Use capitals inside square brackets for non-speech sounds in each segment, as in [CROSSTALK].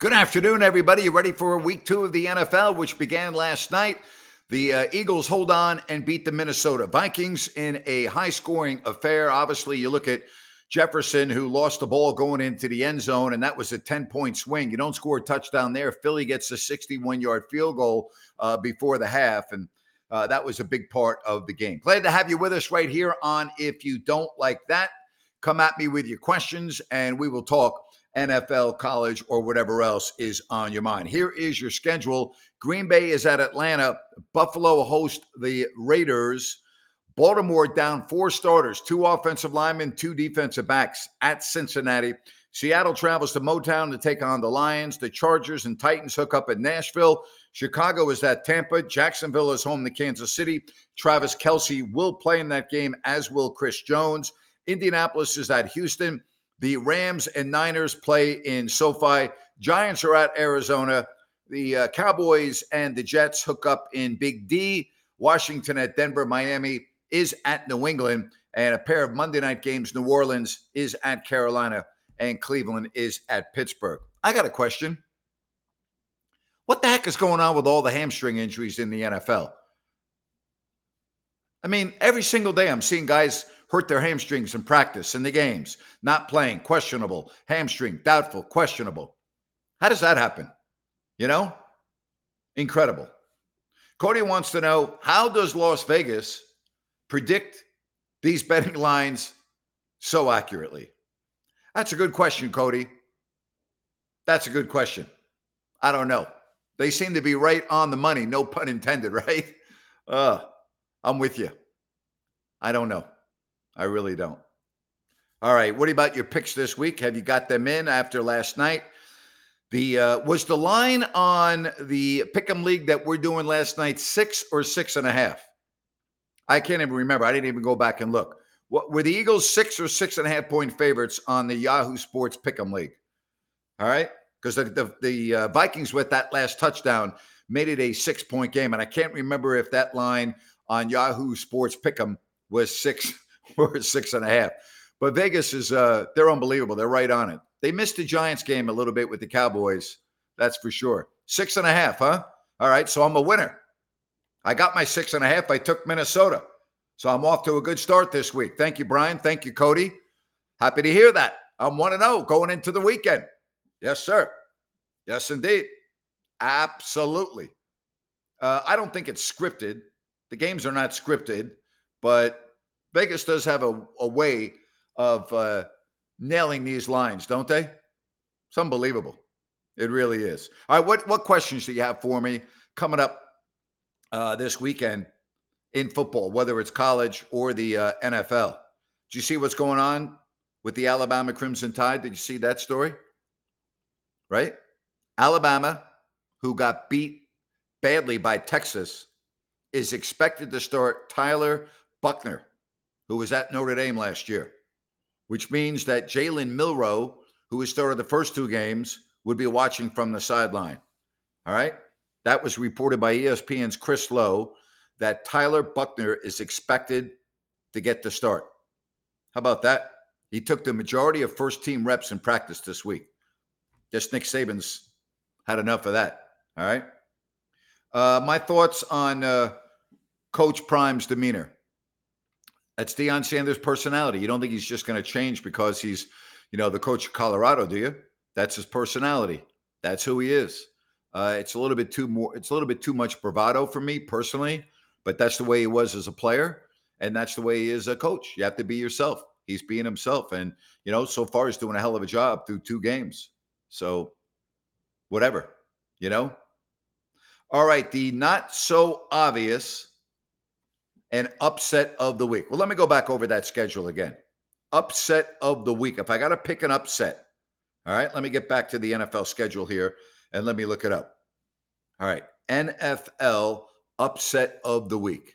Good afternoon, everybody. You ready for week two of the NFL, which began last night? The uh, Eagles hold on and beat the Minnesota Vikings in a high scoring affair. Obviously, you look at Jefferson, who lost the ball going into the end zone, and that was a 10 point swing. You don't score a touchdown there. Philly gets a 61 yard field goal uh, before the half, and uh, that was a big part of the game. Glad to have you with us right here on If You Don't Like That. Come at me with your questions, and we will talk NFL, college, or whatever else is on your mind. Here is your schedule. Green Bay is at Atlanta. Buffalo host the Raiders. Baltimore down four starters, two offensive linemen, two defensive backs at Cincinnati. Seattle travels to Motown to take on the Lions. The Chargers and Titans hook up at Nashville. Chicago is at Tampa. Jacksonville is home to Kansas City. Travis Kelce will play in that game, as will Chris Jones. Indianapolis is at Houston. The Rams and Niners play in SoFi. Giants are at Arizona. The uh, Cowboys and the Jets hook up in Big D. Washington at Denver. Miami is at New England. And a pair of Monday night games. New Orleans is at Carolina. And Cleveland is at Pittsburgh. I got a question. What the heck is going on with all the hamstring injuries in the NFL? I mean, every single day I'm seeing guys hurt their hamstrings in practice in the games, not playing, questionable, hamstring, doubtful, questionable. How does that happen? You know? Incredible. Cody wants to know how does Las Vegas predict these betting [LAUGHS] lines so accurately? That's a good question, Cody. That's a good question. I don't know. They seem to be right on the money, no pun intended, [LAUGHS] right? Uh, I'm with you. I don't know. I really don't. All right. What about your picks this week? Have you got them in after last night? The uh, was the line on the Pick'em League that we're doing last night six or six and a half? I can't even remember. I didn't even go back and look. What were the Eagles six or six and a half point favorites on the Yahoo Sports Pick'em League? All right, because the the, the uh, Vikings with that last touchdown made it a six point game, and I can't remember if that line on Yahoo Sports Pick'em was six [LAUGHS] or six and a half. But Vegas is uh they're unbelievable. They're right on it. They missed the Giants game a little bit with the Cowboys. That's for sure. Six and a half, huh? All right. So I'm a winner. I got my six and a half. I took Minnesota. So I'm off to a good start this week. Thank you, Brian. Thank you, Cody. Happy to hear that. I'm 1 0 going into the weekend. Yes, sir. Yes, indeed. Absolutely. Uh, I don't think it's scripted. The games are not scripted, but Vegas does have a, a way of uh, nailing these lines, don't they? It's unbelievable. It really is. All right, what what questions do you have for me coming up uh, this weekend in football, whether it's college or the uh, NFL? Do you see what's going on with the Alabama Crimson Tide? Did you see that story? Right, Alabama, who got beat badly by Texas, is expected to start Tyler Buchner who was at Notre Dame last year, which means that Jalen Milroe, who was started the first two games, would be watching from the sideline. All right. That was reported by ESPN's Chris Low that Tyler Buchner is expected to get the start. How about that? He took the majority of first team reps in practice this week. Just Nick Saban's had enough of that. All right. Uh, my thoughts on uh, Coach Prime's demeanor. That's Deion Sanders' personality. You don't think he's just going to change because he's, you know, the coach of Colorado, do you? That's his personality. That's who he is. Uh, it's a little bit too more. It's a little bit too much bravado for me personally, but that's the way he was as a player, and that's the way he is a coach. You have to be yourself. He's being himself, and you know, so far he's doing a hell of a job through two games. So, whatever, you know. All right, the not so obvious and upset of the week. Well, let me go back over that schedule again. Upset of the week. If I got to pick an upset, all right, let me get back to the NFL schedule here and let me look it up. All right, NFL upset of the week.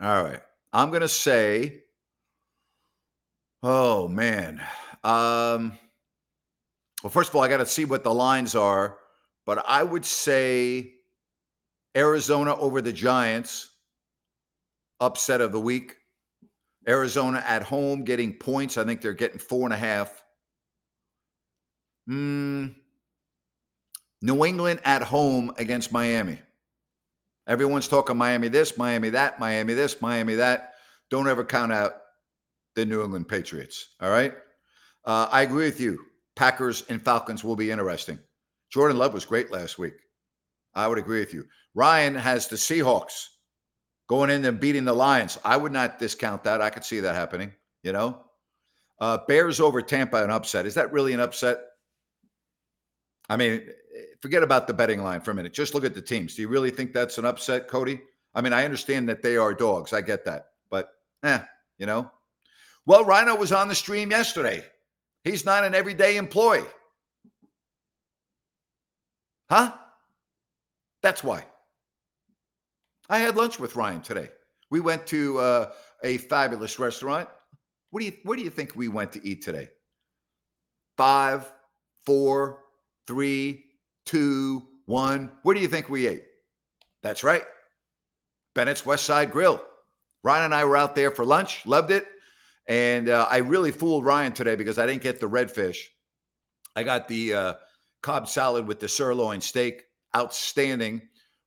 All right, I'm going to say, oh man. Um, well, first of all, I got to see what the lines are, but I would say Arizona over the Giants, upset of the week. Arizona at home getting points. I think they're getting four and a half. Mm, New England at home against Miami. Everyone's talking Miami this, Miami that, Miami this, Miami that. Don't ever count out the New England Patriots. All right. Uh, I agree with you. Packers and Falcons will be interesting. Jordan Love was great last week. I would agree with you. Ryan has the Seahawks going in and beating the Lions. I would not discount that. I could see that happening. You know, uh, Bears over Tampa, an upset. Is that really an upset? I mean, forget about the betting line for a minute. Just look at the teams. Do you really think that's an upset, Cody? I mean, I understand that they are dogs. I get that. But, eh, you know. Well, Rhino was on the stream yesterday. He's not an everyday employee. Huh? That's why. I had lunch with Ryan today. We went to uh, a fabulous restaurant. What do you Where do you think we went to eat today? Five, four, three, two, one. Where do you think we ate? That's right. Bennett's West Side Grill. Ryan and I were out there for lunch, loved it. And uh, I really fooled Ryan today because I didn't get the redfish. I got the uh, Cobb salad with the sirloin steak. Outstanding.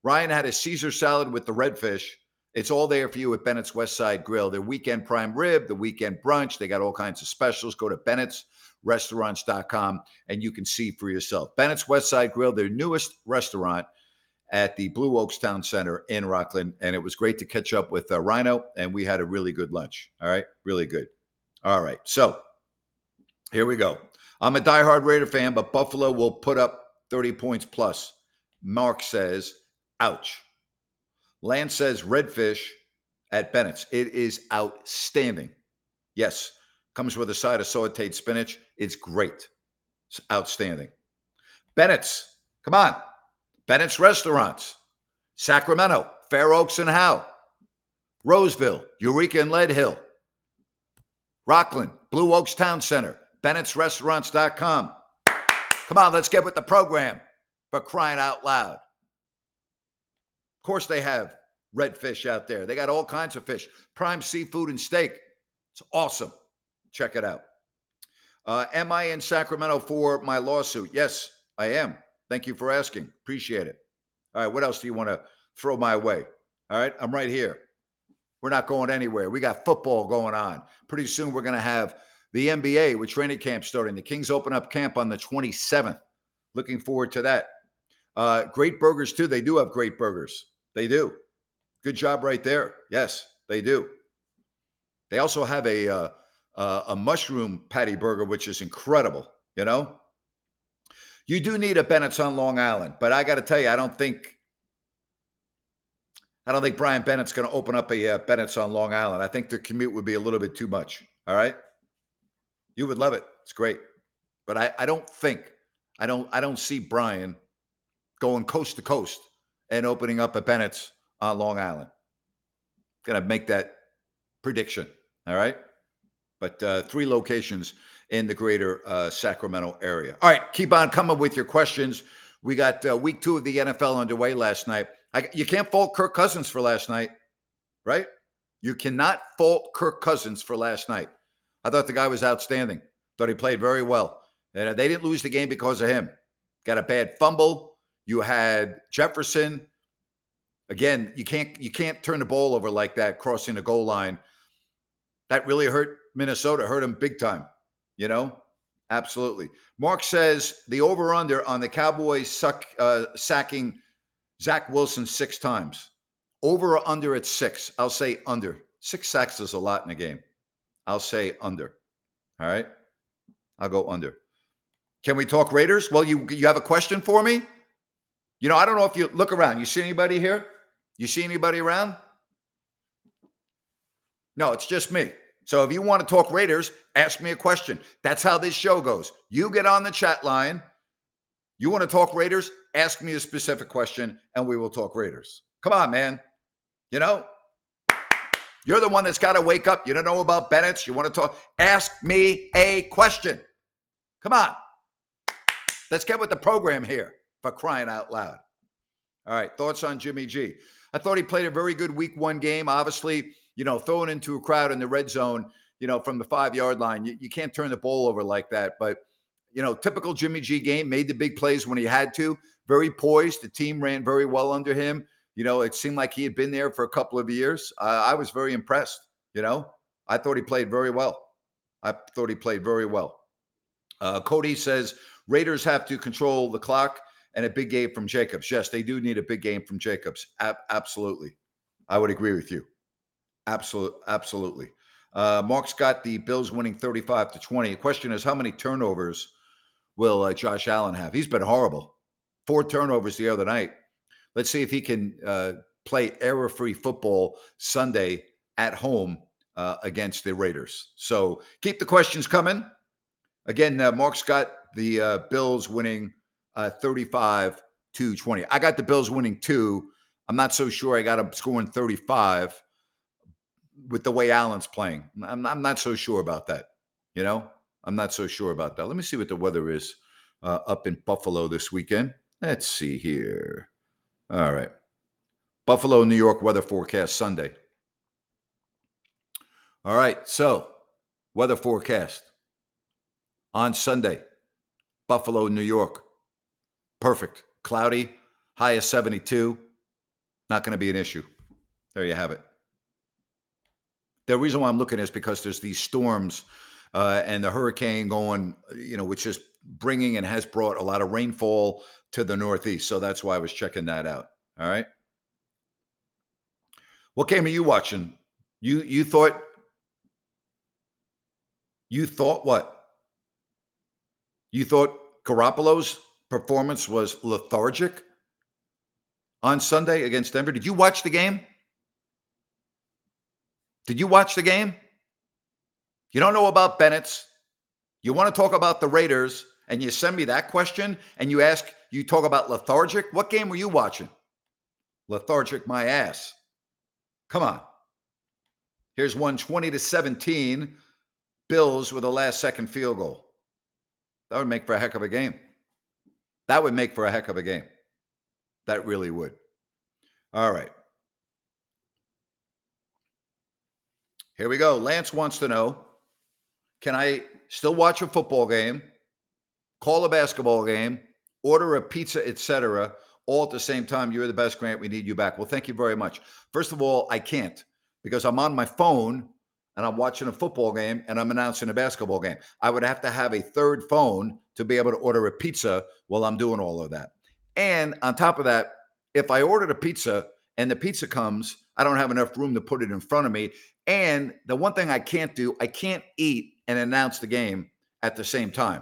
Ryan had a Caesar salad with the redfish. It's all there for you at Bennett's West Side Grill. Their weekend prime rib, the weekend brunch. They got all kinds of specials. Go to bennett'srestaurants.com and you can see for yourself. Bennett's West Side Grill, their newest restaurant at the Blue Oaks Town Center in Rocklin. And it was great to catch up with uh, Rhino, and we had a really good lunch. All right. Really good. All right. So here we go. I'm a diehard Raider fan, but Buffalo will put up 30 points plus. Mark says, ouch. Lance says, redfish at Bennett's. It is outstanding. Yes. Comes with a side of sauteed spinach. It's great. It's outstanding. Bennett's. Come on. Bennett's Restaurants, Sacramento, Fair Oaks and Howe, Roseville, Eureka and Lead Hill, Rocklin, Blue Oaks Town Center, Bennett'sRestaurants.com. Come on, let's get with the program for crying out loud. Course, they have redfish out there. They got all kinds of fish, prime seafood and steak. It's awesome. Check it out. Uh, am I in Sacramento for my lawsuit? Yes, I am. Thank you for asking. Appreciate it. All right, what else do you want to throw my way? All right, I'm right here. We're not going anywhere. We got football going on. Pretty soon we're going to have the NBA with training camp starting. The Kings open up camp on the 27th. Looking forward to that. Uh, great burgers, too. They do have great burgers. They do. Good job right there. Yes, they do. They also have a uh, uh, a mushroom patty burger, which is incredible. You know, you do need a Bennett's on Long Island, but I got to tell you, I don't think I don't think Brian Bennett's going to open up a uh, Bennett's on Long Island. I think the commute would be a little bit too much. All right, you would love it. It's great, but I, I don't think I don't I don't see Brian going coast to coast and opening up a Bennett's on Long Island. To make that prediction. All right, but uh, three locations in the greater uh, Sacramento area. All right, keep on coming with your questions. We got uh, week two of the NFL underway last night. I, you can't fault Kirk Cousins for last night, right? You cannot fault Kirk Cousins for last night. I thought the guy was outstanding. Thought he played very well. And uh, they didn't lose the game because of him. Got a bad fumble. You had Jefferson. Again, you can't you can't turn the ball over like that crossing the goal line That really hurt Minnesota, hurt them big time. You know, absolutely. Mark says the over under on the Cowboys suck, uh, sacking Zach Wilson six times. Over or under at six? I'll say under. Six sacks is a lot in a game. I'll say under. All right. I'll go under. Can we talk Raiders? Well, you you have a question for me? You know, I don't know if you look around. You see anybody here? You see anybody around? No, it's just me. So if you want to talk Raiders, ask me a question. That's how this show goes. You get on the chat line. You want to talk Raiders? Ask me a specific question and we will talk Raiders. Come on, man. You know, you're the one that's got to wake up. You don't know about Bennett's. You want to talk? Ask me a question. Come on. Let's get with the program here for crying out loud. All right. Thoughts on Jimmy G? I thought he played a very good week one game. Obviously, you know, throwing into a crowd in the red zone, you know, from the five yard line, you, you can't turn the ball over like that. But, you know, typical Jimmy G game, made the big plays when he had to, very poised. The team ran very well under him. You know, it seemed like he had been there for a couple of years. I was very impressed. You know, I thought he played very well. I thought he played very well. Uh, Cody says Raiders have to control the clock and a big game from Jacobs. Yes, they do need a big game from Jacobs. Absolutely. I would agree with you. Absolutely. Absolutely. Uh, Mark's got the Bills winning 35 to 20. The question is, how many turnovers will uh, Josh Allen have? He's been horrible. Four turnovers the other night. Let's see if he can uh, play error free football Sunday at home uh, against the Raiders. So keep the questions coming. Again, uh, Mark's got the uh, Bills winning uh, 35 to 20. I got the Bills winning two. I'm not so sure I got them scoring 35 with the way Allen's playing. I'm, I'm not so sure about that. You know, I'm not so sure about that. Let me see what the weather is uh, up in Buffalo this weekend. Let's see here. All right. Buffalo, New York weather forecast Sunday. All right. So, weather forecast on Sunday, Buffalo, New York. Perfect. Cloudy, high of 72. Not going to be an issue. There you have it. The reason why I'm looking is because there's these storms uh, and the hurricane going, you know, which is bringing and has brought a lot of rainfall to the Northeast. So that's why I was checking that out. All right. What game are you watching? You you thought you thought what? You thought Garoppolo's performance was lethargic on Sunday against Denver. Did you watch the game? Did you watch the game? You don't know about Bennett's. You want to talk about the Raiders, and you send me that question, and you ask, you talk about lethargic. What game were you watching? Lethargic, my ass. Come on. Here's one 20 to 17. Bills with a last second field goal. That would make for a heck of a game. That would make for a heck of a game. That really would. All right. Here we go. Lance wants to know Can I still watch a football game, call a basketball game, order a pizza, etc., all at the same time? You're the best, Grant. We need you back. Well, thank you very much. First of all, I can't because I'm on my phone and I'm watching a football game and I'm announcing a basketball game. I would have to have a third phone to be able to order a pizza while I'm doing all of that. And on top of that, if I ordered a pizza and the pizza comes, I don't have enough room to put it in front of me. And the one thing I can't do, I can't eat and announce the game at the same time.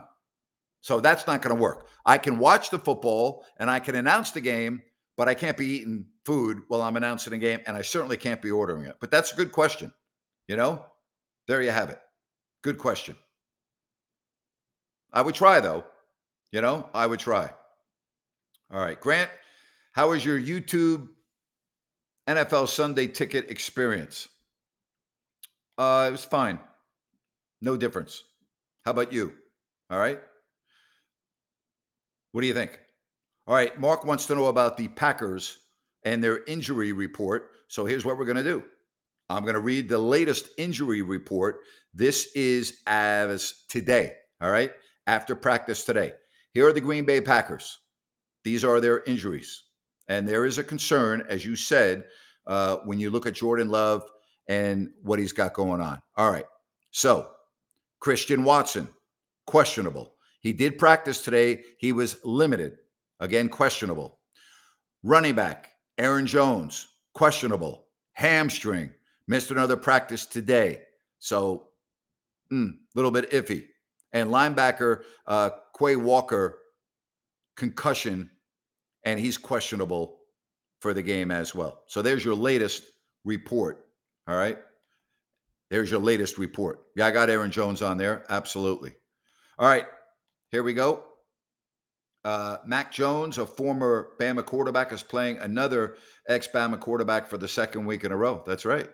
So that's not going to work. I can watch the football and I can announce the game, but I can't be eating food while I'm announcing a game. And I certainly can't be ordering it. But that's a good question. You know, there you have it. Good question. I would try though. You know, I would try. All right, Grant, how was your YouTube NFL Sunday ticket experience? Uh, it was fine. No difference. How about you? All right. What do you think? All right. Mark wants to know about the Packers and their injury report. So here's what we're going to do I'm going to read the latest injury report. This is as today. All right. After practice today. Here are the Green Bay Packers. These are their injuries. And there is a concern, as you said, uh, when you look at Jordan Love and what he's got going on. All right. So, Christian Watson, questionable. He did practice today. He was limited. Again, questionable. Running back, Aaron Jones, questionable. Hamstring, missed another practice today. So, a mm, little bit iffy. And linebacker, uh, Quay Walker, concussion, and he's questionable for the game as well. So there's your latest report. All right. There's your latest report. Yeah, I got Aaron Jones on there. Absolutely. All right. Here we go. Uh, Mac Jones, a former Bama quarterback, is playing another ex Bama quarterback for the second week in a row. That's right.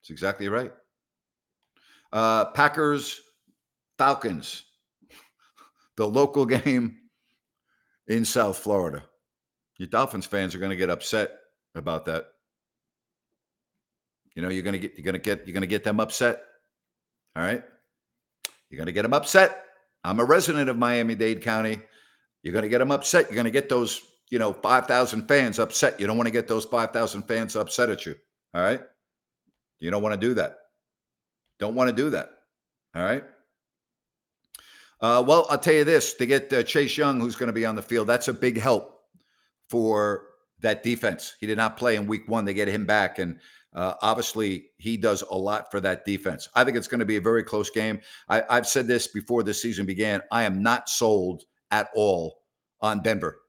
That's exactly right. Uh, Packers, Falcons, [LAUGHS] the local game in South Florida. Your Dolphins fans are going to get upset about that. You know, you're going to get you're going to get you're going to get them upset. All right? You're going to get them upset. I'm a resident of Miami-Dade County. You're going to get them upset. You're going to get those, you know, 5,000 fans upset. You don't want to get those 5,000 fans upset at you. All right? You don't want to do that. Don't want to do that. All right? Uh, well, I'll tell you this: to get uh, Chase Young, who's going to be on the field, that's a big help for that defense. He did not play in Week One; they get him back, and uh, obviously he does a lot for that defense. I think it's going to be a very close game. I, I've said this before the season began. I am not sold at all on Denver.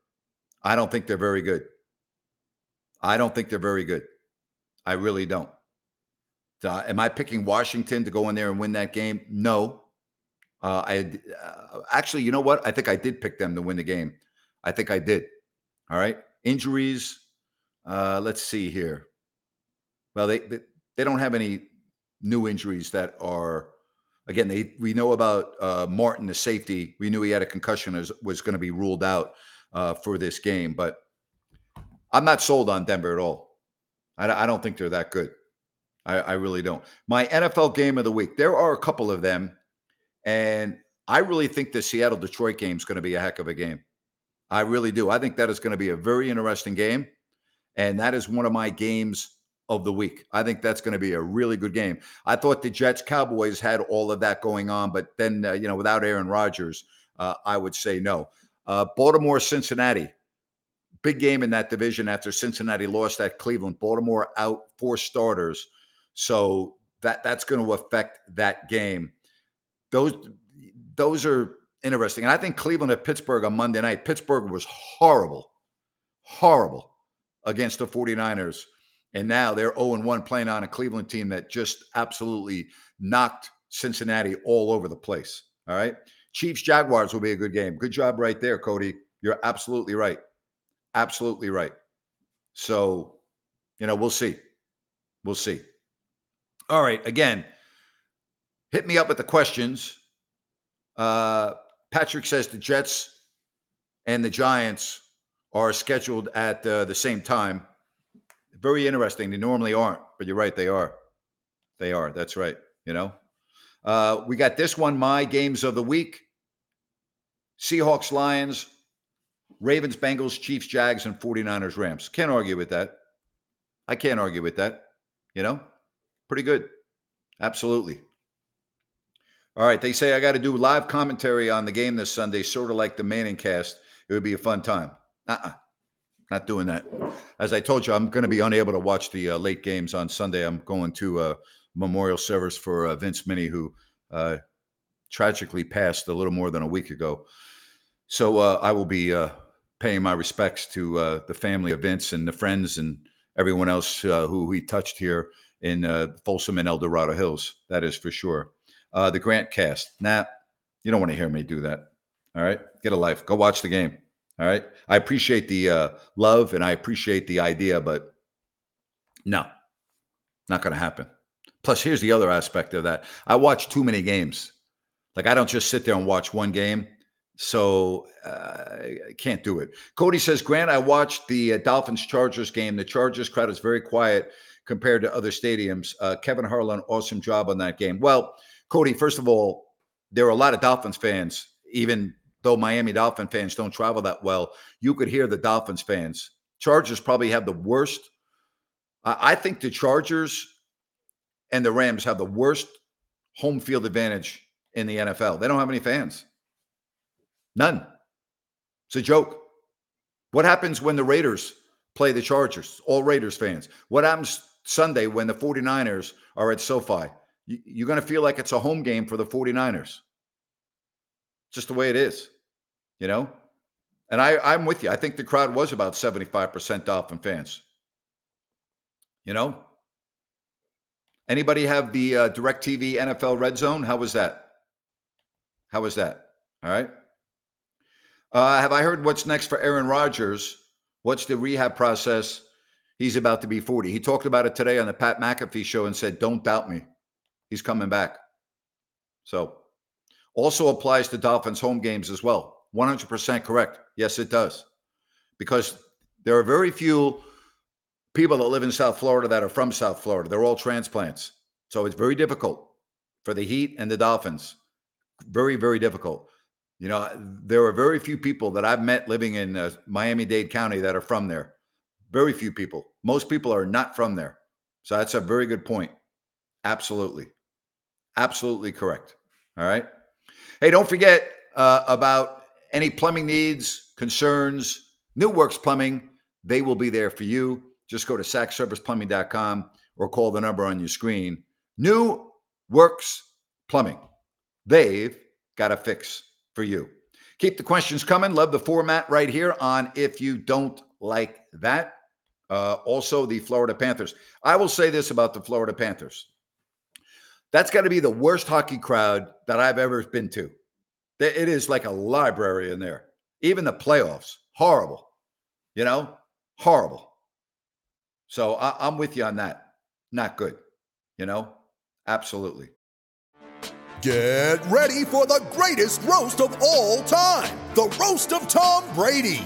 I don't think they're very good. I don't think they're very good. I really don't. Uh, am I picking Washington to go in there and win that game? No. Uh, I uh, actually, you know what? I think I did pick them to win the game. I think I did. All right. Injuries. Uh, let's see here. Well, they, they they don't have any new injuries that are. Again, they we know about uh, Martin, the safety. We knew he had a concussion, was was going to be ruled out uh, for this game. But I'm not sold on Denver at all. I, I don't think they're that good. I, I really don't. My NFL game of the week. There are a couple of them and I really think the Seattle Detroit game is going to be a heck of a game. I really do. I think that is going to be a very interesting game. And that is one of my games of the week. I think that's going to be a really good game. I thought the Jets Cowboys had all of that going on, but then, uh, you know, without Aaron Rodgers, uh, I would say no. Uh, Baltimore, Cincinnati, big game in that division after Cincinnati lost at Cleveland. Baltimore out four starters. So that that's going to affect that game those those are interesting. And I think Cleveland at Pittsburgh on Monday night. Pittsburgh was horrible, horrible against the 49ers. And now they're 0 1 playing on a Cleveland team that just absolutely knocked Cincinnati all over the place. All right. Chiefs Jaguars will be a good game. Good job right there, Cody. You're absolutely right. Absolutely right. So, you know, we'll see. We'll see. All right. Again, Hit me up with the questions. Uh, Patrick says the Jets and the Giants are scheduled at uh, the same time. Very interesting. They normally aren't, but you're right. They are. They are. That's right. You know, uh, we got this one. My games of the week: Seahawks, Lions, Ravens, Bengals, Chiefs, Jags, and 49ers, Rams. Can't argue with that. I can't argue with that. You know, pretty good. Absolutely. All right. They say I got to do live commentary on the game this Sunday, sort of like the Manning cast. It would be a fun time. Uh-uh. Not doing that. As I told you, I'm going to be unable to watch the uh, late games on Sunday. I'm going to a memorial service for uh, Vince Minnie, who uh, tragically passed a little more than a week ago. So uh, I will be uh, paying my respects to uh, the family of Vince and the friends and everyone else who he touched here in Folsom and El Dorado Hills. That is for sure uh, the Grant cast. Nah, you don't want to hear me do that. All right. Get a life. Go watch the game. All right. I appreciate the uh, love and I appreciate the idea, but no, not going to happen. Plus, here's the other aspect of that I watch too many games. Like, I don't just sit there and watch one game. So uh, I can't do it. Cody says, Grant, I watched the uh, Dolphins Chargers game. The Chargers crowd is very quiet compared to other stadiums. Uh, Kevin Harlan, awesome job on that game. Well, Cody, first of all, there are a lot of Dolphins fans, even though Miami Dolphin fans don't travel that well. You could hear the Dolphins fans. Chargers probably have the worst. I think the Chargers and the Rams have the worst home field advantage in the NFL. They don't have any fans. None. It's a joke. What happens when the Raiders play the Chargers? All Raiders fans. What happens Sunday when the 49ers are at SoFi? You're going to feel like it's a home game for the 49ers. Just the way it is, you know? And I, I'm with you. I think the crowd was about 75% Dolphin fans. You know? Anybody have the uh, DirecTV NFL Red Zone? How was that? How was that? All right. Uh, have I heard what's next for Aaron Rodgers? What's the rehab process? He's about to be 40. He talked about it today on the Pat McAfee show and said, Don't doubt me. He's coming back. So, also applies to Dolphins home games as well. 100% correct. Yes, it does. Because there are very few people that live in South Florida that are from South Florida. They're all transplants. So it's very difficult for the Heat and the Dolphins. Very, very difficult. You know, there are very few people that I've met living in uh, Miami Dade County that are from there. Very few people. Most people are not from there. So that's a very good point. Absolutely. Absolutely correct. All right. Hey, don't forget uh, about any plumbing needs, concerns, New Works Plumbing. They will be there for you. Just go to sackserviceplumbing.com or call the number on your screen. New Works Plumbing. They've got a fix for you. Keep the questions coming. Love the format right here on If You Don't Like That. Uh, also, the Florida Panthers. I will say this about the Florida Panthers that's got to be the worst hockey crowd that I've ever been to. It is like a library in there. Even the playoffs, horrible. You know, horrible. So I, I'm with you on that. Not good. You know, absolutely. Get ready for the greatest roast of all time the Roast of Tom Brady,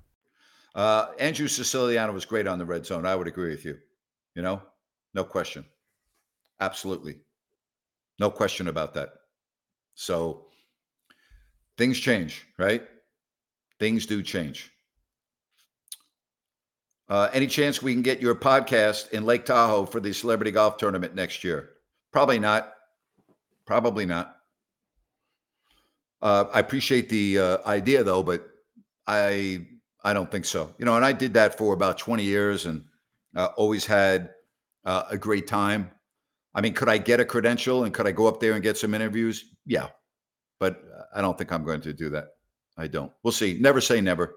Uh, Andrew Siciliano was great on the red zone. I would agree with you. You know, no question. Absolutely. No question about that. So things change, right? Things do change. Uh, any chance we can get your podcast in Lake Tahoe for the celebrity golf tournament next year? Probably not. Probably not. Uh, I appreciate the uh, idea though, but I I don't think so. You know, and I did that for about 20 years and uh, always had uh, a great time. I mean, could I get a credential and could I go up there and get some interviews? Yeah. But I don't think I'm going to do that. I don't. We'll see. Never say never.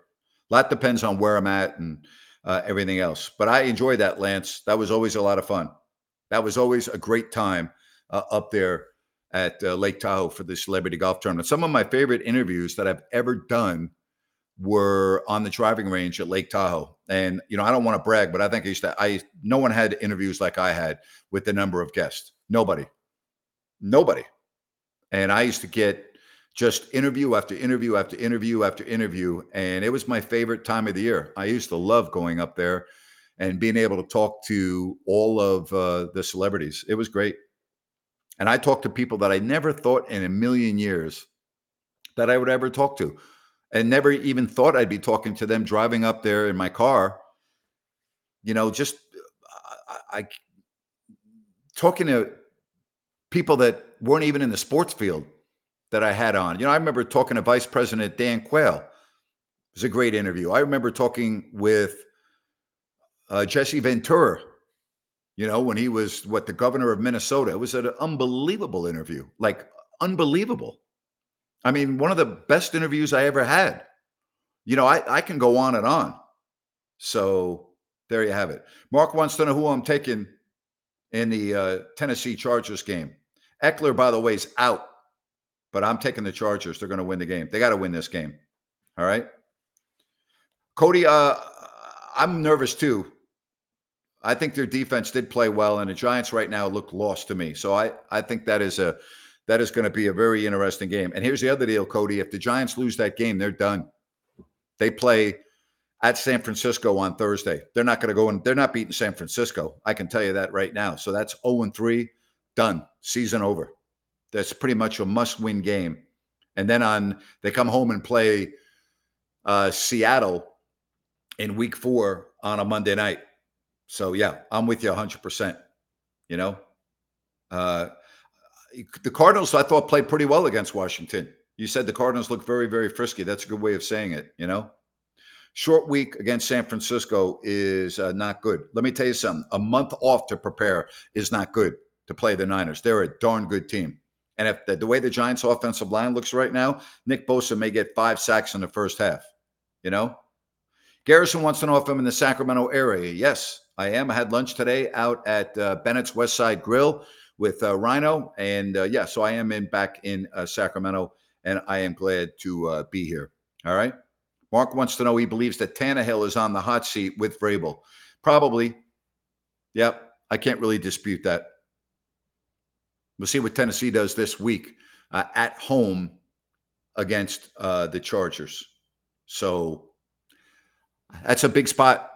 A lot depends on where I'm at and uh, everything else. But I enjoyed that, Lance. That was always a lot of fun. That was always a great time uh, up there at uh, Lake Tahoe for the celebrity golf tournament. Some of my favorite interviews that I've ever done were on the driving range at Lake Tahoe. And you know, I don't want to brag, but I think I used to I no one had interviews like I had with the number of guests. Nobody. Nobody. And I used to get just interview after interview after interview after interview and it was my favorite time of the year. I used to love going up there and being able to talk to all of uh, the celebrities. It was great. And I talked to people that I never thought in a million years that I would ever talk to and never even thought I'd be talking to them driving up there in my car. You know, just I, I talking to people that weren't even in the sports field that I had on. You know, I remember talking to Vice President Dan Quayle. It was a great interview. I remember talking with uh, Jesse Ventura. You know, when he was what the governor of Minnesota. It was an unbelievable interview, like unbelievable. I mean, one of the best interviews I ever had. You know, I, I can go on and on. So there you have it. Mark wants to know who I'm taking in the uh, Tennessee Chargers game. Ekeler, by the way, is out, but I'm taking the Chargers. They're going to win the game. They got to win this game. All right. Cody, uh, I'm nervous too. I think their defense did play well, and the Giants right now look lost to me. So I, I think that is a that is going to be a very interesting game. And here's the other deal, Cody. If the Giants lose that game, they're done. They play at San Francisco on Thursday. They're not going to go and they're not beating San Francisco. I can tell you that right now. So that's 0 3, done. Season over. That's pretty much a must win game. And then on they come home and play uh, Seattle in week four on a Monday night. So yeah, I'm with you 100%. You know, uh, the Cardinals I thought played pretty well against Washington. You said the Cardinals look very, very frisky. That's a good way of saying it. You know, short week against San Francisco is uh, not good. Let me tell you something. A month off to prepare is not good to play the Niners. They're a darn good team. And if the, the way the Giants' offensive line looks right now, Nick Bosa may get five sacks in the first half. You know, Garrison wants to know if I'm in the Sacramento area. Yes, I am. I had lunch today out at uh, Bennett's West Side Grill with uh, Rhino, and uh, yeah, so I am in back in uh, Sacramento, and I am glad to uh, be here. All right. Mark wants to know he believes that Tannehill is on the hot seat with Vrabel. Probably. Yep. I can't really dispute that. We'll see what Tennessee does this week uh, at home against the Chargers. So that's a big spot.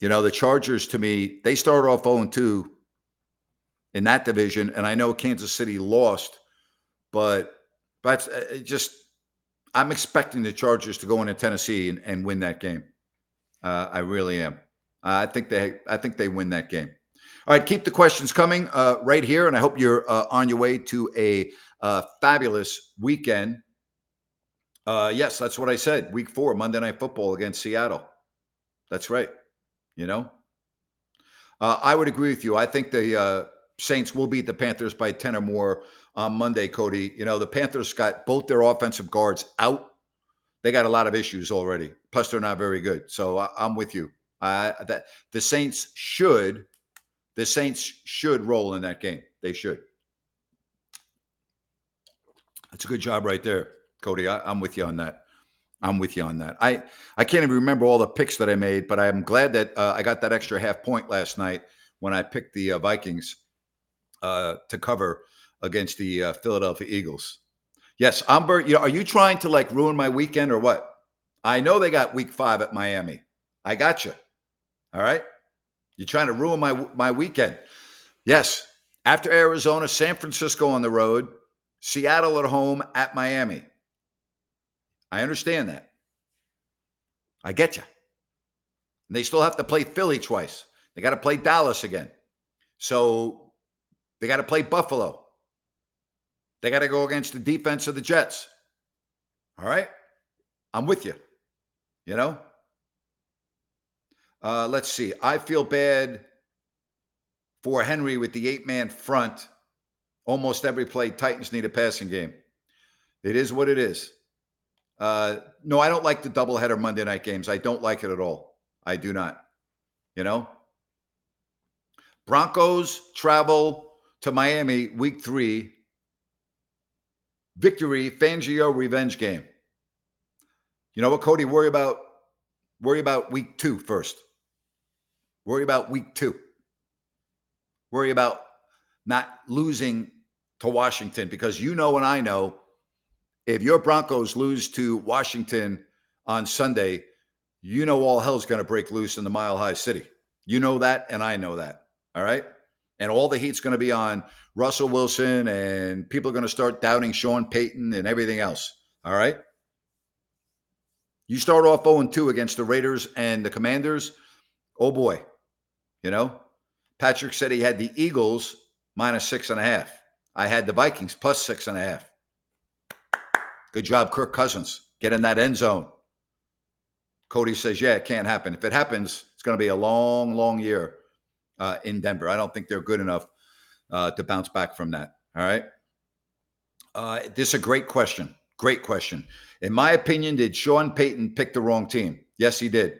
You know, the Chargers to me, they started off 0 2 in that division. And I know Kansas City lost, but but uh, just I'm expecting the Chargers to go into Tennessee and, and win that game. Uh, I really am. I think they I think they win that game. All right, keep the questions coming uh, right here, and I hope you're uh, on your way to a uh, fabulous weekend. Uh, yes, that's what I said. Week four, Monday Night Football against Seattle. That's right. You know, uh, I would agree with you. I think the uh, Saints will beat the Panthers by 10 or more on Monday, Cody. You know, the Panthers got both their offensive guards out. They got a lot of issues already. Plus, they're not very good. So I, am with you. That the Saints should, the Saints should roll in that game. They should. That's a good job right there, Cody. I, I'm with you on that. I'm with you on that. I I can't even remember all the picks that I made, but I'm glad that uh, I got that extra half point last night when I picked the uh, Vikings uh, to cover against the uh, Philadelphia Eagles. Yes, Umber, you know, are you trying to like ruin my weekend or what? I know they got Week Five at Miami. I got you. All right, you're trying to ruin my my weekend. Yes, after Arizona, San Francisco on the road, Seattle at home, at Miami. I understand that. I get you. And they still have to play Philly twice. They got to play Dallas again. So they got to play Buffalo. They got to go against the defense of the Jets. All right. I'm with you. You know? Uh, let's see. I feel bad for Henry with the eight man front. Almost every play, Titans need a passing game. It is what it is. Uh, no, I don't like the doubleheader Monday night games. I don't like it at all. I do not. You know, Broncos travel to Miami week three. Victory, Fangio revenge game. You know what, Cody? Worry about worry about week two first. Worry about week two. Worry about not losing to Washington because you know and I know if your Broncos lose to Washington on Sunday, you know all hell's going to break loose in the Mile High City. You know that, and I know that. All right. And all the heat's going to be on Russell Wilson, and people are going to start doubting Sean Payton and everything else. All right. You start off 0 2 against the Raiders and the Commanders. Oh boy. You know, Patrick said he had the Eagles minus six and a half. I had the Vikings plus six and a half. Good job, Kirk Cousins. Get in that end zone. Cody says, yeah, it can't happen. If it happens, it's going to be a long, long year uh, in Denver. I don't think they're good enough uh, to bounce back from that. All right. Uh, this is a great question. Great question. In my opinion, did Sean Payton pick the wrong team? Yes, he did.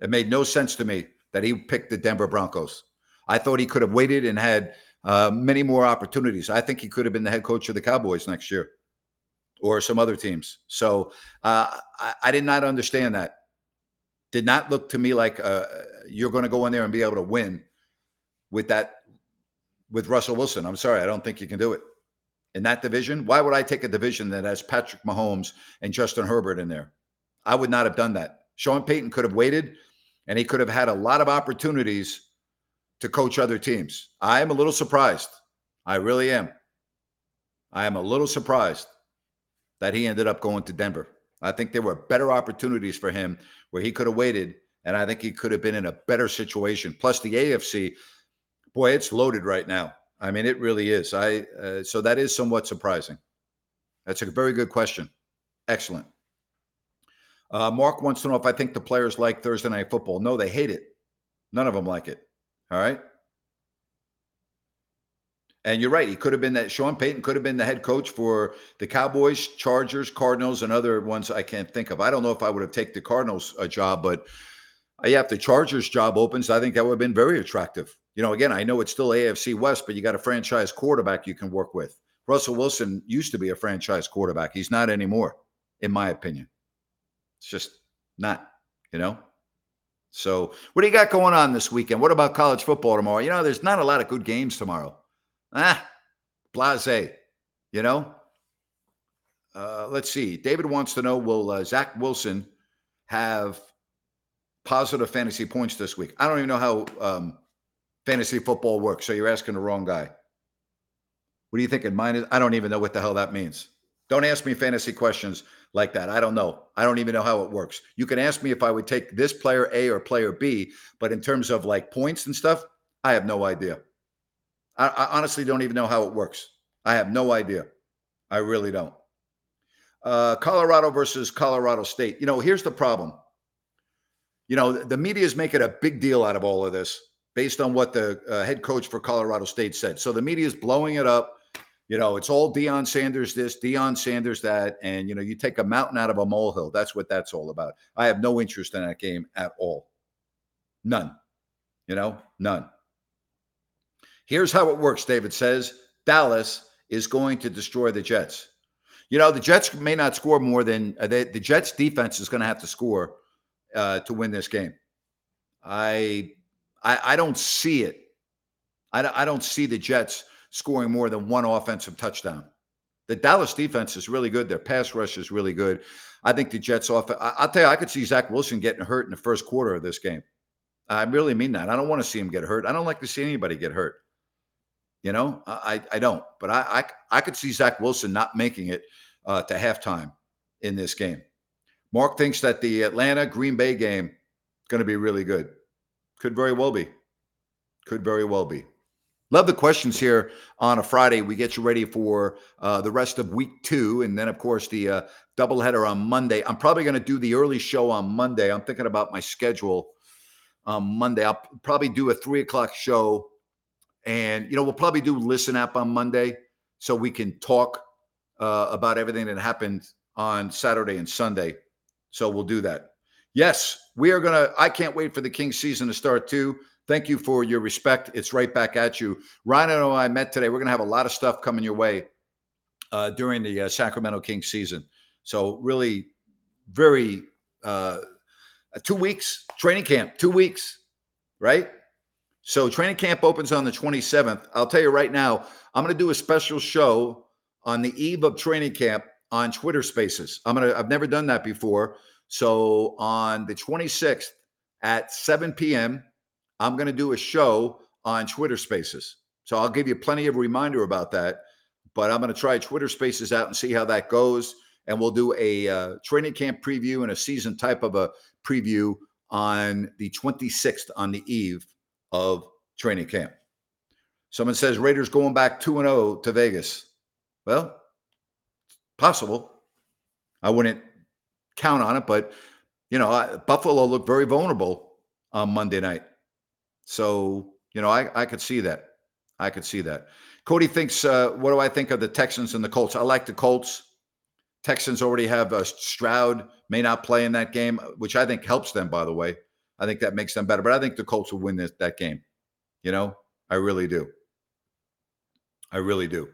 It made no sense to me that he picked the Denver Broncos. I thought he could have waited and had uh, many more opportunities. I think he could have been the head coach of the Cowboys next year or some other teams. So uh, I, I, did not understand that. Did not look to me like uh, you're going to go in there and be able to win with that with Russell Wilson. I'm sorry, I don't think you can do it in that division. Why would I take a division that has Patrick Mahomes and Justin Herbert in there? I would not have done that. Sean Payton could have waited, and he could have had a lot of opportunities to coach other teams. I am a little surprised. I really am. I am a little surprised that he ended up going to Denver. I think there were better opportunities for him where he could have waited, and I think he could have been in a better situation. Plus, the AFC, boy, it's loaded right now. I mean, it really is. I uh, so that is somewhat surprising. That's a very good question. Excellent. Uh, Mark wants to know if I think the players like Thursday night football. No, they hate it. None of them like it. All right. And you're right. He could have been that. Sean Payton could have been the head coach for the Cowboys, Chargers, Cardinals, and other ones I can't think of. I don't know if I would have taken the Cardinals a uh, job, but yeah, if the Chargers job opens, I think that would have been very attractive. You know, again, I know it's still AFC West, but you got a franchise quarterback you can work with. Russell Wilson used to be a franchise quarterback. He's not anymore, in my opinion. It's just not, you know? So, what do you got going on this weekend? What about college football tomorrow? You know, there's not a lot of good games tomorrow. Ah, blase, you know? Uh, let's see. David wants to know Will uh, Zach Wilson have positive fantasy points this week? I don't even know how um, fantasy football works. So, you're asking the wrong guy. What are you thinking? Mine is, I don't even know what the hell that means. Don't ask me fantasy questions like that. I don't know. I don't even know how it works. You can ask me if I would take this player A or player B, but in terms of like points and stuff, I have no idea. I, I honestly don't even know how it works. I have no idea. I really don't. Uh, Colorado versus Colorado State. You know, here's the problem. You know, the media is making a big deal out of all of this based on what the uh, head coach for Colorado State said. So the media is blowing it up you know, it's all Deion Sanders this, Deion Sanders that, and you know, you take a mountain out of a molehill. That's what that's all about. I have no interest in that game at all. None. You know, none. Here's how it works, David says. Dallas is going to destroy the Jets. You know, the Jets may not score more than uh, they, the Jets defense is going to have to score uh, to win this game. I, I, I don't see it. I, I don't see the Jets scoring more than one offensive touchdown. The Dallas defense is really good. Their pass rush is really good. I think the Jets off. I'll tell you, I could see Zach Wilson getting hurt in the first quarter of this game. I really mean that. I don't want to see him get hurt. I don't like to see anybody get hurt. You know, I I don't. But I I, I could see Zach Wilson not making it uh, to halftime in this game. Mark thinks that the Atlanta Green Bay game is going to be really good. Could very well be. Could very well be. Love the questions here on a Friday. We get you ready for uh, the rest of week two. And then, of course, the uh, doubleheader on Monday. I'm probably going to do the early show on Monday. I'm thinking about my schedule on Monday. I'll probably do a three o'clock show. And, you know, we'll probably do Listen Up on Monday so we can talk uh, about everything that happened on Saturday and Sunday. So we'll do that. Yes, we are going to. I can't wait for the Kings season to start too. Thank you for your respect. It's right back at you. Ryan and I met today. We're going to have a lot of stuff coming your way uh, during the uh, Sacramento Kings season. So, really, very uh, two weeks training camp, two weeks, right? So, training camp opens on the 27th. I'll tell you right now, I'm going to do a special show on the eve of training camp on Twitter Spaces. I'm going to, I've never done that before. So, on the 26th at 7 p.m., I'm going to do a show on Twitter Spaces. So I'll give you plenty of reminder about that. But I'm going to try Twitter Spaces out and see how that goes. And we'll do a uh, training camp preview and a season type of a preview on the 26th on the eve of training camp. Someone says Raiders going back 2 0 to Vegas. Well, possible. I wouldn't count on it, but you know, Buffalo looked very vulnerable on Monday night. So, you know, I, I could see that. I could see that. Cody thinks, uh, what do I think of the Texans and the Colts? I like the Colts. Texans already have uh, Stroud may not play in that game, which I think helps them. By the way, I think that makes them better. But I think the Colts will win this, that game. You know, I really do. I really do.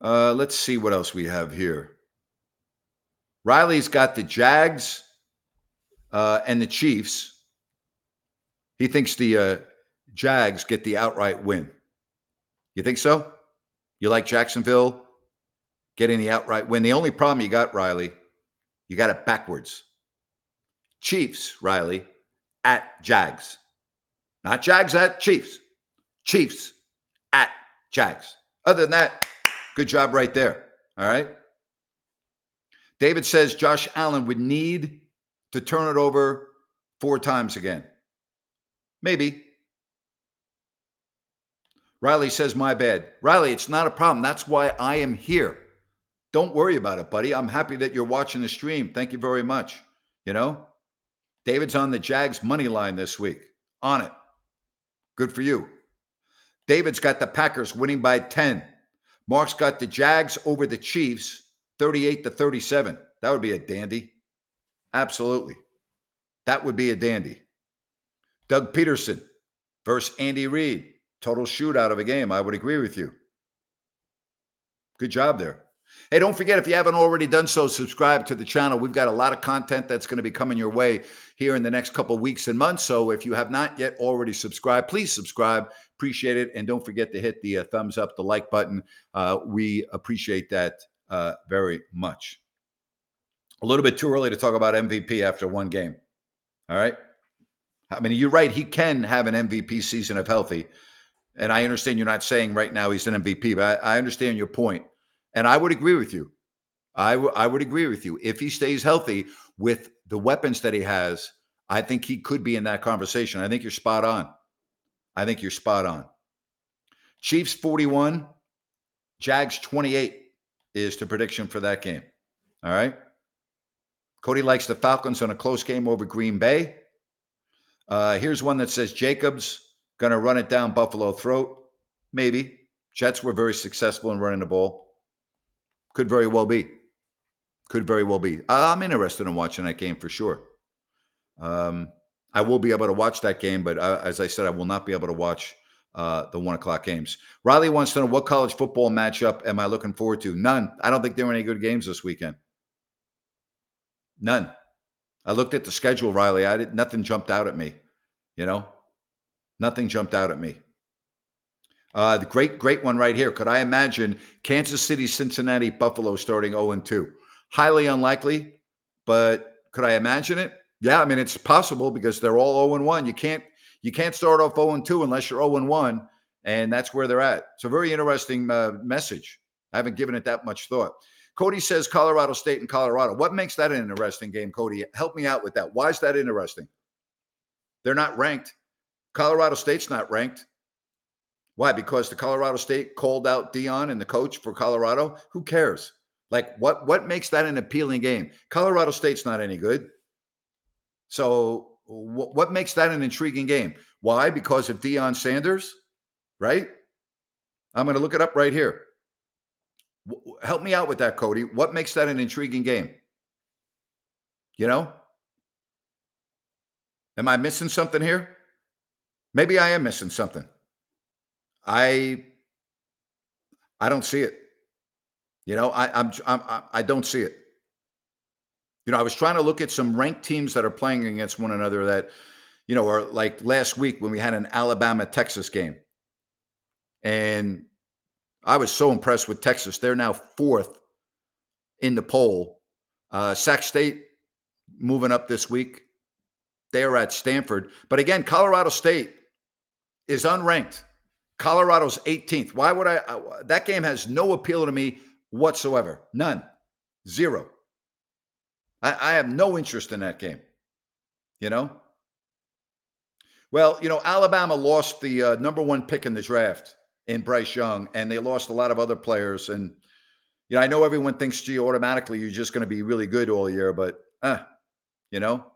Uh, let's see what else we have here. Riley's got the Jags uh, and the Chiefs. He thinks the uh, Jags get the outright win. You think so? You like Jacksonville getting the outright win? The only problem you got, Riley, you got it backwards. Chiefs, Riley, at Jags. Not Jags at Chiefs. Chiefs at Jags. Other than that, good job right there. All right. David says Josh Allen would need to turn it over four times again. Maybe. Riley says, My bad. Riley, it's not a problem. That's why I am here. Don't worry about it, buddy. I'm happy that you're watching the stream. Thank you very much. You know, David's on the Jags money line this week. On it. Good for you. David's got the Packers winning by 10. Mark's got the Jags over the Chiefs 38 to 37. That would be a dandy. Absolutely. That would be a dandy. Doug Pederson versus Andy Reid. Total shootout of a game. I would agree with you. Good job there. Hey, don't forget if you haven't already done so, subscribe to the channel. We've got a lot of content that's going to be coming your way here in the next couple weeks and months. So if you have not yet already subscribed, please subscribe. Appreciate it. And don't forget to hit the uh, thumbs up, the like button. Uh, we appreciate that uh, very much. A little bit too early to talk about MVP after one game. All right. I mean, you're right. He can have an MVP season if healthy. And I understand you're not saying right now he's an MVP, but I, I understand your point. And I would agree with you. I, w- I would agree with you. If he stays healthy with the weapons that he has, I think he could be in that conversation. I think you're spot on. I think you're spot on. Chiefs 41, Jags 28 is the prediction for that game. All right. Cody likes the Falcons on a close game over Green Bay. Uh, here's one that says Jacobs going to run it down Buffalo throat. Maybe. Jets were very successful in running the ball. Could very well be. Could very well be. I'm interested in watching that game for sure. Um, I will be able to watch that game, but uh, as I said, I will not be able to watch uh, the one o'clock games. Riley wants to know what college football matchup am I looking forward to? None. I don't think there are any good games this weekend. None. I looked at the schedule, Riley. I did nothing jumped out at me. You know, nothing jumped out at me. Uh, the great, great one right here. Could I imagine Kansas City, Cincinnati, Buffalo starting 0 and 2? Highly unlikely, but could I imagine it? Yeah, I mean it's possible because they're all 0 and 1. You can't you can't start off 0 and 2 unless you're 0 and 1, and that's where they're at. It's a very interesting uh, message. I haven't given it that much thought. Cody says Colorado State and Colorado. What makes that an interesting game, Cody? Help me out with that. Why is that interesting? They're not ranked. Colorado State's not ranked. Why? Because the Colorado State called out Deion and the coach for Colorado. Who cares? Like what what makes that an appealing game? Colorado State's not any good. So w- what makes that an intriguing game? Why? Because of Deion Sanders, right? I'm going to look it up right here. W- help me out with that, Cody. What makes that an intriguing game? You know? Am I missing something here? Maybe I am missing something. I I don't see it. You know, I I'm, I'm I don't see it. You know, I was trying to look at some ranked teams that are playing against one another that, you know, are like last week when we had an Alabama Texas game. And I was so impressed with Texas. They're now fourth in the poll. Uh, Sac State moving up this week. They are at Stanford. But again, Colorado State is unranked. Colorado's 18th. Why would I? That game has no appeal to me whatsoever. None. Zero. I, I have no interest in that game. You know? Well, you know, Alabama lost the uh, number one pick in the draft in Bryce Young, and they lost a lot of other players. And, you know, I know everyone thinks, gee, automatically you're just going to be really good all year, but, uh, you know,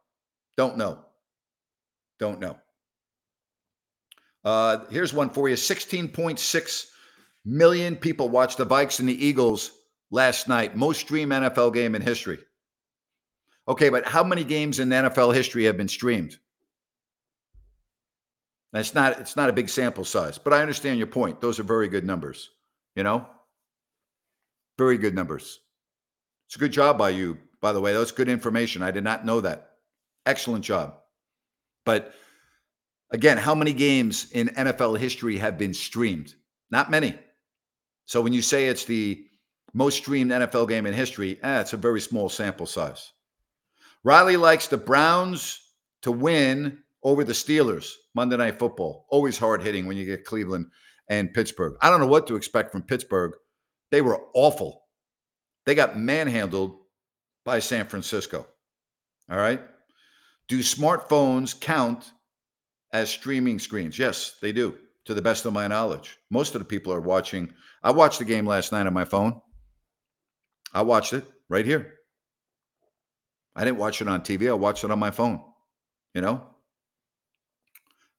don't know. Don't know. Uh, here's one for you 16.6 million people watched the Vikes and the Eagles last night. Most streamed NFL game in history. Okay, but how many games in NFL history have been streamed? That's not it's not a big sample size, but I understand your point. Those are very good numbers, you know? Very good numbers. It's a good job by you, by the way. That's good information. I did not know that. Excellent job. But again, how many games in NFL history have been streamed? Not many. So when you say it's the most streamed NFL game in history, eh, it's a very small sample size. Riley likes the Browns to win over the Steelers Monday Night Football. Always hard hitting when you get Cleveland and Pittsburgh. I don't know what to expect from Pittsburgh. They were awful. They got manhandled by San Francisco. All right. Do smartphones count as streaming screens? Yes, they do, to the best of my knowledge. Most of the people are watching. I watched the game last night on my phone. I watched it right here. I didn't watch it on TV. I watched it on my phone. You know?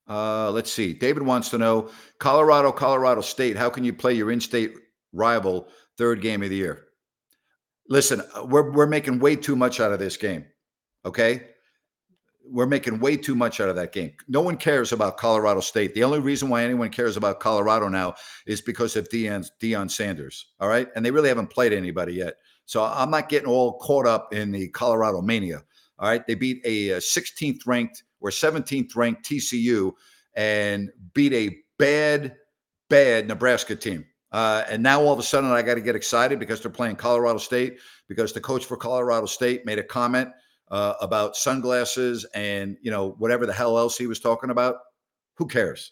Uh, let's see. David wants to know Colorado, Colorado State. How can you play your in state rival third game of the year? Listen, uh, we're, we're making way too much out of this game. Okay. We're making way too much out of that game. No one cares about Colorado State. The only reason why anyone cares about Colorado now is because of Deion, Deion Sanders. All right. And they really haven't played anybody yet. So I'm not getting all caught up in the Colorado mania. All right. They beat a 16th ranked or 17th ranked TCU and beat a bad, bad Nebraska team. Uh, and now all of a sudden I got to get excited because they're playing Colorado State because the coach for Colorado State made a comment uh, about sunglasses and you know whatever the hell else he was talking about. Who cares?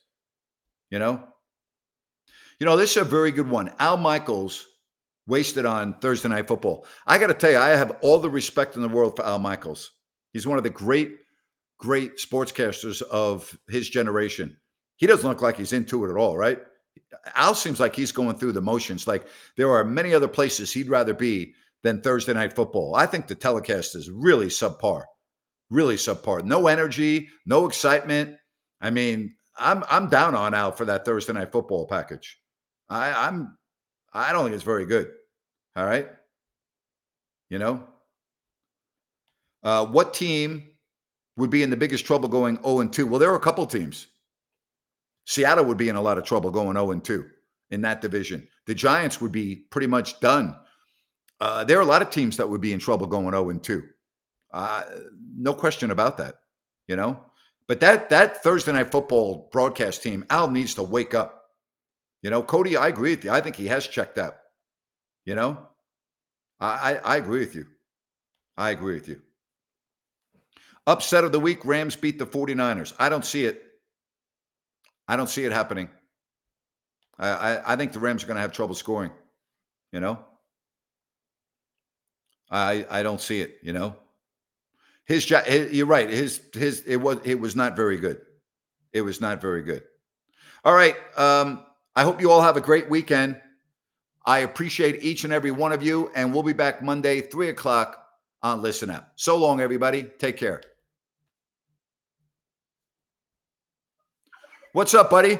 You know. You know this is a very good one. Al Michaels wasted on Thursday Night Football. I got to tell you, I have all the respect in the world for Al Michaels. He's one of the great, great sportscasters of his generation. He doesn't look like he's into it at all, right? Al seems like he's going through the motions. Like there are many other places he'd rather be than Thursday Night Football. I think the telecast is really subpar, really subpar. No energy, no excitement. I mean, I'm I'm down on Al for that Thursday Night Football package. I, I'm I don't think it's very good. All right. You know, uh, what team would be in the biggest trouble going 0 and 2? Well, there are a couple teams. Seattle would be in a lot of trouble going 0 and 2 in that division. The Giants would be pretty much done. Uh, there are a lot of teams that would be in trouble going 0 and 2. Uh, no question about that, you know. But that that Thursday night football broadcast team, Al needs to wake up. You know, Cody, I agree with you. I think he has checked out. You know, I, I, I agree with you. I agree with you. Upset of the week Rams beat the 49ers. I don't see it. I don't see it happening. I, I, I think the Rams are going to have trouble scoring. You know, I I don't see it. You know, his, job. you're right. His his it was it was not very good. It was not very good. All right. Um, I hope you all have a great weekend. I appreciate each and every one of you, and we'll be back Monday, three o'clock on Listen Up. So long, everybody. Take care. What's up, buddy?